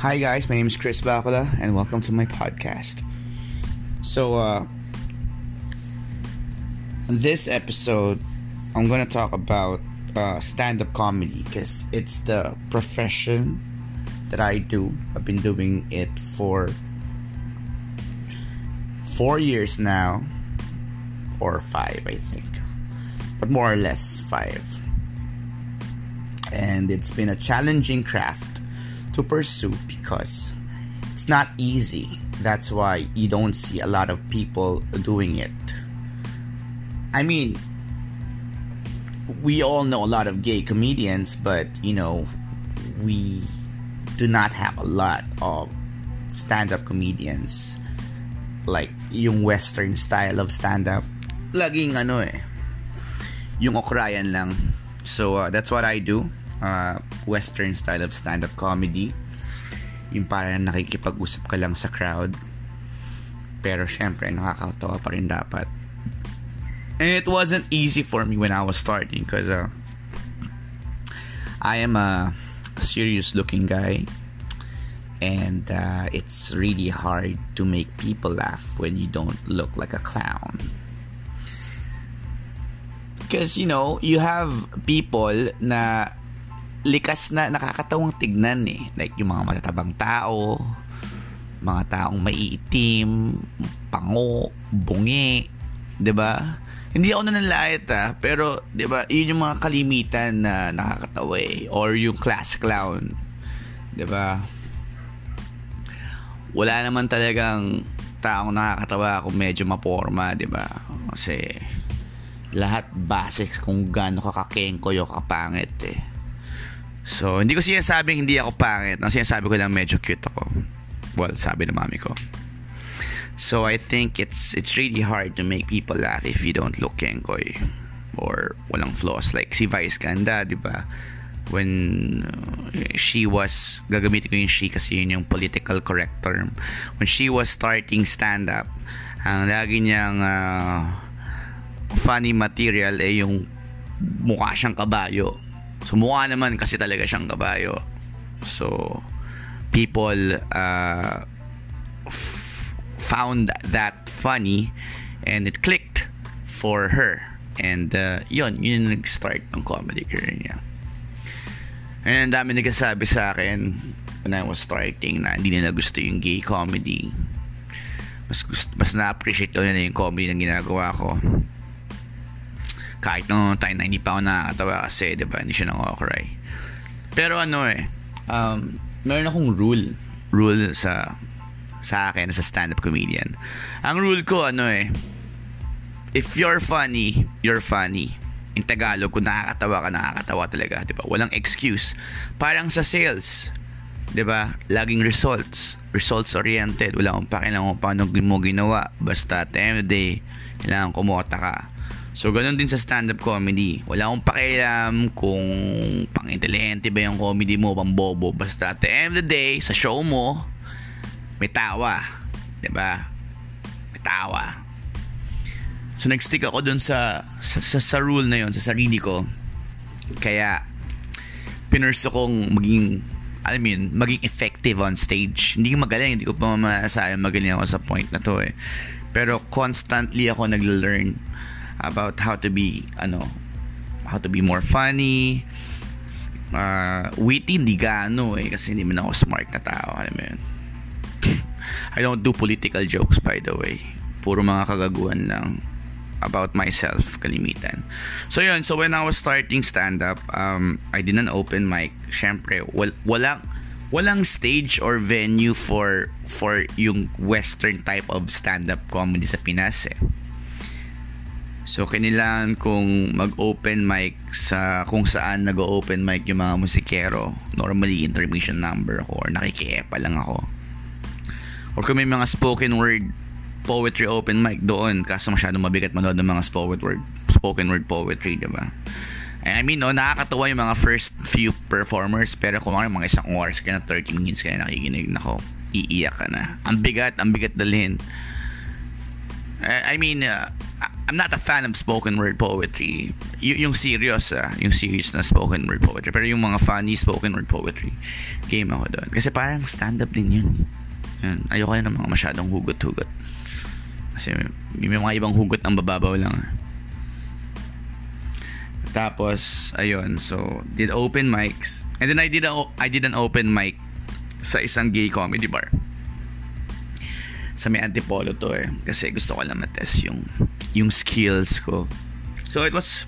Hi guys, my name is Chris Bacala and welcome to my podcast. So uh this episode I'm going to talk about uh stand-up comedy because it's the profession that I do. I've been doing it for 4 years now or 5 I think. But more or less 5. And it's been a challenging craft to pursue because it's not easy. That's why you don't see a lot of people doing it. I mean, we all know a lot of gay comedians, but you know, we do not have a lot of stand up comedians like yung western style of stand up. Laging ano eh, yung okrayan lang. So uh, that's what I do uh, western style of stand-up comedy. Yung parang nakikipag-usap ka lang sa crowd. Pero syempre, nakakatawa pa rin dapat. And it wasn't easy for me when I was starting because uh, I am a serious looking guy and uh, it's really hard to make people laugh when you don't look like a clown because you know you have people na likas na nakakatawang tignan eh. Like yung mga matatabang tao, mga taong maiitim, pango, bungi, 'di ba? Hindi ako nanlalait ah, pero 'di ba, yun yung mga kalimitan na nakakatawa eh or yung class clown. 'Di ba? Wala naman talagang taong nakakatawa kung medyo maporma, 'di ba? Kasi lahat base kung gaano ka kakengko yung kapangit eh. So, hindi ko sinasabing hindi ako pangit. Ang sinasabi ko lang medyo cute ako. Well, sabi ng mami ko. So, I think it's it's really hard to make people laugh if you don't look kengkoy or walang flaws. Like si Vice Ganda, di ba? When uh, she was, gagamitin ko yung she kasi yun yung political correct term. When she was starting stand-up, ang lagi niyang uh, funny material ay eh, yung mukha siyang kabayo Sumukha naman kasi talaga siyang kabayo. So, people uh, f- found that funny and it clicked for her. And uh, yun, yun nag-start ng comedy career niya. And ang dami nagsasabi sa akin when I was starting na hindi nila gusto yung gay comedy. Mas, gusto, mas na-appreciate ko nila yung comedy na ginagawa ko kahit no time na hindi pa ako nakakatawa kasi, di ba, hindi siya nang-cry. Pero ano eh, um, meron akong rule. Rule sa sa akin sa stand-up comedian. Ang rule ko, ano eh, if you're funny, you're funny. In Tagalog, kung nakakatawa ka, nakakatawa talaga, di ba? Walang excuse. Parang sa sales, di ba? Laging results. Results-oriented. Wala akong pakilang kung paano mo ginawa. Basta at the end of the day, kailangan kumota ka. So, ganun din sa stand-up comedy. Wala akong pakialam kung pang-intelligente ba yung comedy mo, pang bobo. Basta at the end of the day, sa show mo, may tawa. ba? Diba? May tawa. So, nag-stick ako dun sa, sa, sa, sa rule na yon sa sarili ko. Kaya, pinurso kong maging I mean, maging effective on stage. Hindi ko magaling, hindi ko pa masasabi magaling ako sa point na to eh. Pero constantly ako nag-learn about how to be ano how to be more funny. Uh, witty hindi gaano eh kasi hindi man ako smart na tao alam mo yun. I don't do political jokes by the way. Puro mga kagaguhan lang about myself kalimitan. So yun. So when I was starting stand up um, I did an open mic. Syempre wal, walang walang stage or venue for for yung western type of stand up comedy sa Pinas eh So, kailangan kong mag-open mic sa kung saan nag-open mic yung mga musikero. Normally, intermission number ako or nakikiepa lang ako. Or kung may mga spoken word poetry open mic doon kaso masyadong mabigat manood ng mga spoken word spoken word poetry, di ba? I mean, no, nakakatawa yung mga first few performers pero kung ano, mga isang oras ka na 30 minutes ka na nakikinig nako, iiyak ka na. Ang bigat, ang bigat dalhin. I mean, uh, I'm not a fan of spoken word poetry. Y- yung serious, ah, yung serious na spoken word poetry. Pero yung mga funny spoken word poetry, game ako doon. Kasi parang stand-up din yun. Yan. Ayoko na ng mga masyadong hugot-hugot. Kasi may, may mga ibang hugot ang bababaw lang. ah. Tapos, ayun. So, did open mics. And then I did, a, I did an open mic sa isang gay comedy bar sa may antipolo to eh. Kasi gusto ko lang matest yung, yung skills ko. So it was,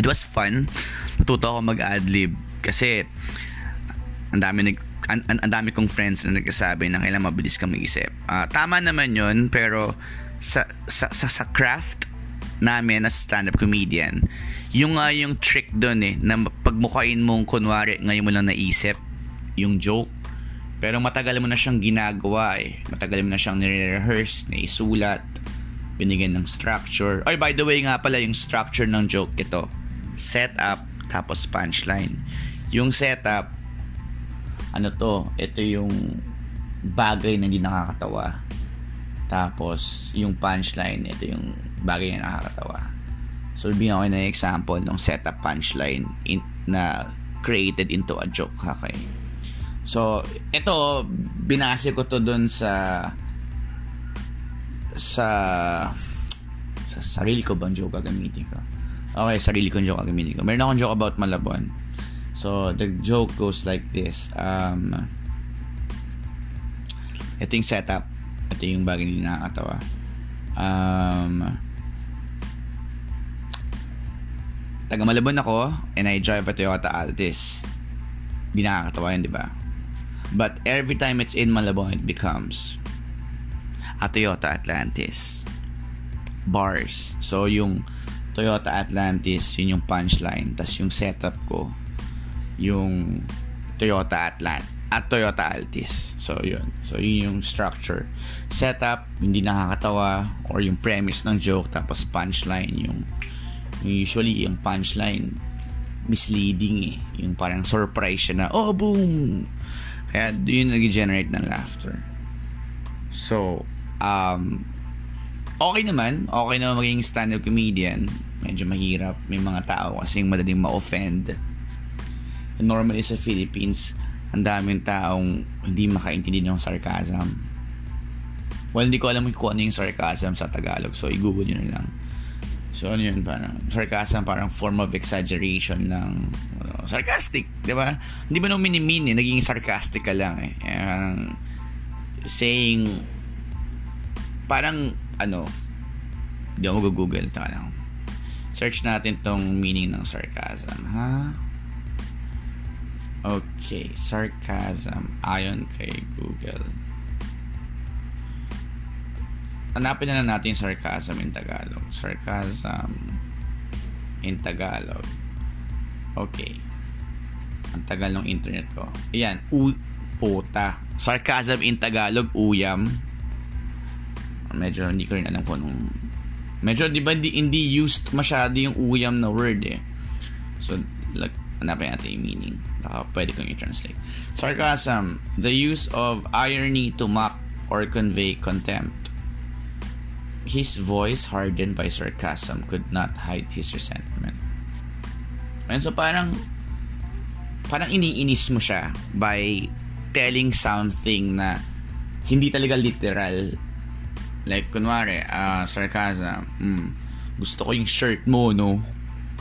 it was fun. Natuto ako mag-adlib. Kasi, ang dami nag, ang, ang, dami kong friends na nagsasabi na kailangan mabilis kang mag-isip. Ah, tama naman yun, pero sa, sa, sa, sa craft namin as stand-up comedian, yung nga yung trick doon eh, na pagmukain mong kunwari, ngayon mo lang naisip, yung joke, pero matagal mo na siyang ginagawa eh. Matagal mo na siyang nire-rehearse, naisulat, binigyan ng structure. Oy, by the way nga pala, yung structure ng joke ito. Setup, tapos punchline. Yung setup, ano to, ito yung bagay na hindi nakakatawa. Tapos, yung punchline, ito yung bagay na nakakatawa. So, bigyan ko ng example ng setup punchline in, na created into a joke. Okay. So, ito, binase ko to dun sa sa sa sarili ko bang joke gagamitin ko. Okay, sarili kong joke gagamitin ko. Meron akong joke about Malabon. So, the joke goes like this. Um, ito yung setup. Ito yung bagay na nakakatawa. Um, taga Malabon ako and I drive a Toyota Altis. Di nakakatawa yun, di ba? But every time it's in Malabon, it becomes a Toyota Atlantis. Bars. So, yung Toyota Atlantis, yun yung punchline. Tapos yung setup ko, yung Toyota Atlant at Toyota Altis. So, yun. So, yun yung structure. Setup, hindi nakakatawa or yung premise ng joke tapos punchline yung, yung usually yung punchline misleading eh. Yung parang surprise siya na, oh, boom! Kaya yun nag-generate ng laughter. So, um, okay naman. Okay naman maging stand-up comedian. Medyo mahirap. May mga tao kasing madaling ma-offend. And normally sa Philippines, ang daming taong hindi makaintindi ng sarcasm. Well, hindi ko alam kung ano yung sarcasm sa Tagalog. So, i-google nyo na lang. So, ano yun? Parang, sarcasm, parang form of exaggeration lang. Sarcastic, di ba? Hindi ba nung minimin naging sarcastic ka lang eh. parang, saying, parang, ano, hindi ako mag-google. Taka lang. Search natin tong meaning ng sarcasm, ha? Okay, sarcasm ayon kay Google. Hanapin na lang natin sarcasm in Tagalog. Sarcasm in Tagalog. Okay. Ang tagal ng internet ko. Ayan, u puta. Sarcasm in Tagalog, uyam. Medyo hindi ko rin alam kung anong medyo di ba hindi, hindi used masyado yung uyam na word eh. So, like, hanapin natin yung meaning. Baka pwede kong i-translate. Sarcasm, the use of irony to mock or convey contempt. His voice, hardened by sarcasm, could not hide his resentment. And so parang parang iniinis mo siya by telling something na hindi talaga literal. Like, kunwari, uh, sarcasm, mm, gusto ko yung shirt mo, no?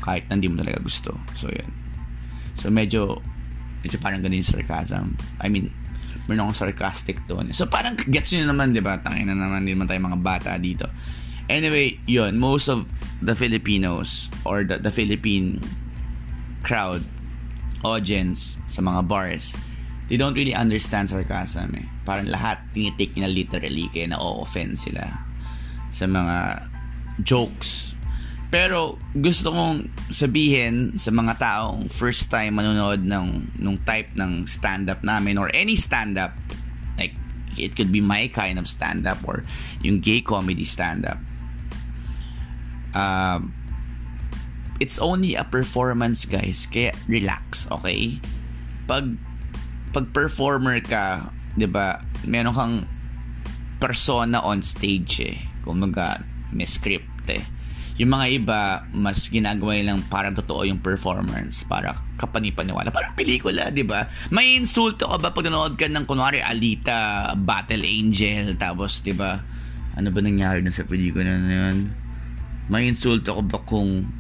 Kahit hindi mo talaga gusto. So, yun. So, medyo, medyo parang ganun yung sarcasm. I mean, meron akong sarcastic tone. So, parang gets nyo naman, di ba? Tangin na naman, hindi naman tayo mga bata dito. Anyway, yun, most of the Filipinos or the, the Philippine crowd, audience sa mga bars, they don't really understand sarcasm eh. Parang lahat tinitake nila literally kaya na-offend sila sa mga jokes. Pero gusto kong sabihin sa mga taong first time manonood ng nung type ng stand-up namin or any stand-up like it could be my kind of stand-up or yung gay comedy stand-up. Um, it's only a performance guys kaya relax okay pag pag performer ka 'di ba meron kang persona on stage eh kumaga may script eh Yung mga iba, mas ginagawa lang parang totoo yung performance para kapanipaniwala. Parang pelikula, di ba? May insulto ka ba pag nanood ka ng kunwari Alita, Battle Angel, tapos di ba? Ano ba nangyari dun sa pelikula na yun? May insulto ka ba kung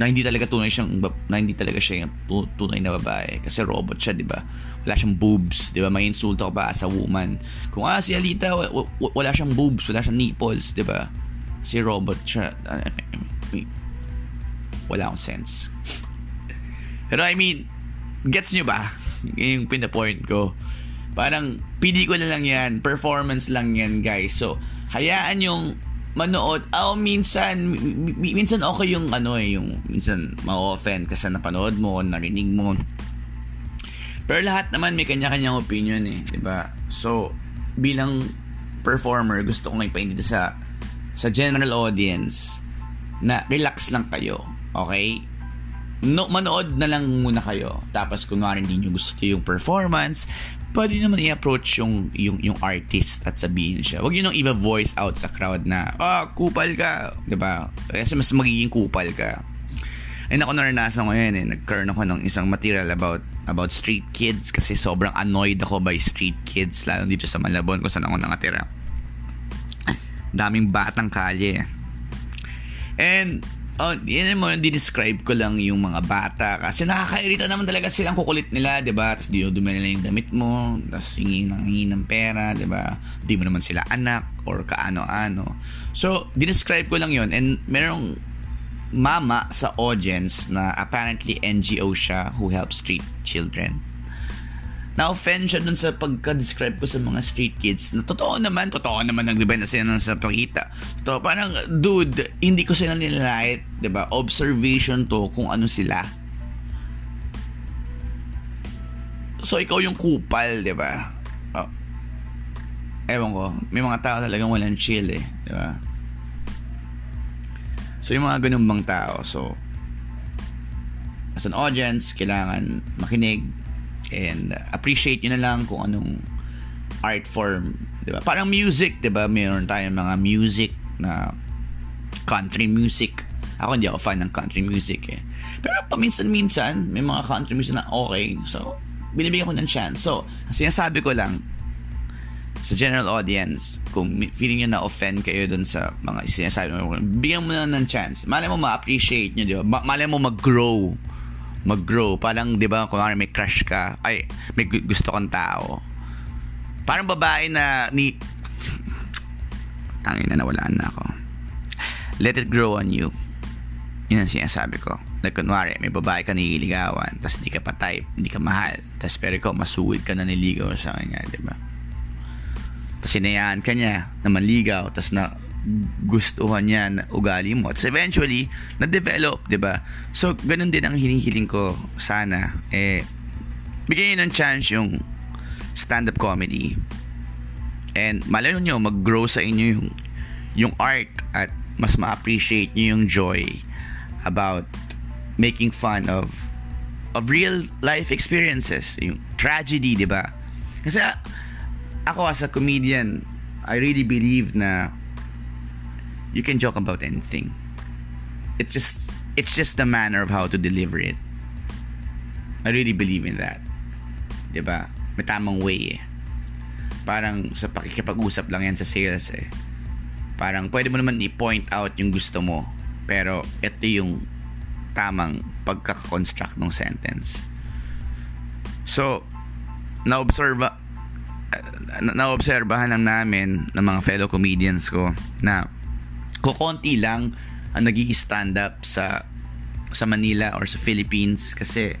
na hindi talaga tunay siyang na hindi talaga siya yung tunay na babae kasi robot siya, 'di ba? Wala siyang boobs, 'di ba? May insulto ka ba as a woman? Kung ah si Alita wala siyang boobs, wala siyang nipples, 'di ba? Si robot siya. Wala akong sense. Pero I mean, gets nyo ba? Yung pinapoint ko. Parang, pelikula lang yan. Performance lang yan, guys. So, hayaan yung manood. Oh, minsan, minsan okay yung ano eh, yung minsan ma-offend kasi napanood mo, narinig mo. Pero lahat naman may kanya-kanyang opinion eh, 'di ba? So, bilang performer, gusto kong ipaintindi sa sa general audience na relax lang kayo, okay? No, manood na lang muna kayo. Tapos kunwari hindi nyo gusto yung performance, pwede naman i-approach yung, yung, yung artist at sabihin siya. Huwag yun nang i-voice out sa crowd na, ah, oh, kupal ka. ba diba? Kasi mas magiging kupal ka. And ako naranasan ko yan eh. Nagkaroon ako ng isang material about about street kids kasi sobrang annoyed ako by street kids lalo dito sa Malabon kung saan ako nangatira. Daming batang kalye. And oh, yun mo, di-describe ko lang yung mga bata kasi nakakairita naman talaga silang kukulit nila, 'di ba? Tapos dinudumi nila yung damit mo, tapos hingi ng hingi ng pera, 'di ba? Di mo naman sila anak or kaano-ano. So, di-describe ko lang 'yon and merong mama sa audience na apparently NGO siya who helps street children na-offend siya dun sa pagka-describe ko sa mga street kids na totoo naman, totoo naman ang diba na sila sa pakita. To, parang, dude, hindi ko sila nilalight, ba diba? Observation to kung ano sila. So, ikaw yung kupal, ba? Oh. Ewan ko, may mga tao talagang walang chill eh, ba? So, yung mga ganun bang tao, so, as an audience, kailangan makinig, and appreciate nyo na lang kung anong art form, 'di ba? Parang music, 'di ba? Meron tayong mga music na country music. Ako hindi ako fan ng country music eh. Pero paminsan-minsan, may mga country music na okay. So, binibigyan ko ng chance. So, sinasabi ko lang, sa general audience, kung feeling nyo na offend kayo dun sa mga sinasabi mo, bigyan mo na ng chance. Malay mo ma-appreciate nyo, di ba? Malay mo mag-grow mag-grow. Parang, di ba, kung may crush ka, ay, may gusto kang tao. Parang babae na ni... Tangin na nawalaan na ako. Let it grow on you. Yun ang sinasabi ko. Like, kunwari, may babae ka nililigawan, tapos hindi ka pa type, hindi ka mahal, tapos pero ikaw, masuwid ka na niligaw sa kanya, di ba? Tapos sinayaan ka niya na manligaw, tapos na gustuhan niya na ugali mo. At eventually, na-develop, di ba? So, ganun din ang hinihiling ko sana. Eh, bigyan niyo ng chance yung stand-up comedy. And malay nyo, mag-grow sa inyo yung, yung art at mas ma-appreciate niyo yung joy about making fun of of real life experiences, yung tragedy, di ba? Kasi ako as a comedian, I really believe na you can joke about anything. It's just it's just the manner of how to deliver it. I really believe in that. 'Di ba? May tamang way eh. Parang sa pakikipag-usap lang yan sa sales eh. Parang pwede mo naman i-point out yung gusto mo. Pero ito yung tamang pagkaka-construct ng sentence. So, na-observe na-obserbahan lang namin ng mga fellow comedians ko na kukonti lang ang nag stand up sa sa Manila or sa Philippines kasi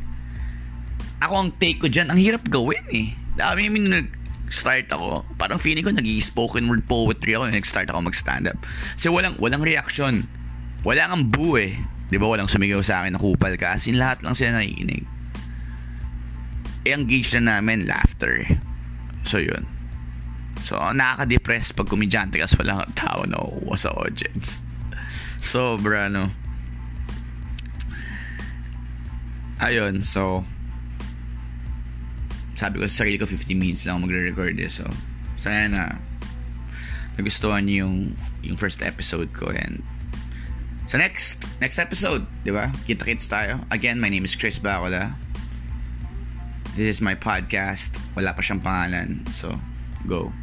ako ang take ko dyan, ang hirap gawin eh. Dami I mean, nag-start ako, parang feeling ko naging spoken word poetry ako nag-start ako mag-stand up. Kasi walang, walang reaction. Wala kang boo eh. Di ba walang sumigaw sa akin na kupal ka? As in, lahat lang sila nakikinig. Eh, engage na namin, laughter. So, yun. So, nakaka-depress pag komedyante kasi wala tao na kukuha sa audience. Sobra, no? Ayun, so, sabi ko sa sarili ko 50 minutes lang magre-record eh. So, sana na nagustuhan niyo yung, yung first episode ko and Sa next, next episode, di ba? Kita-kits tayo. Again, my name is Chris Bacola. This is my podcast. Wala pa siyang pangalan. So, go.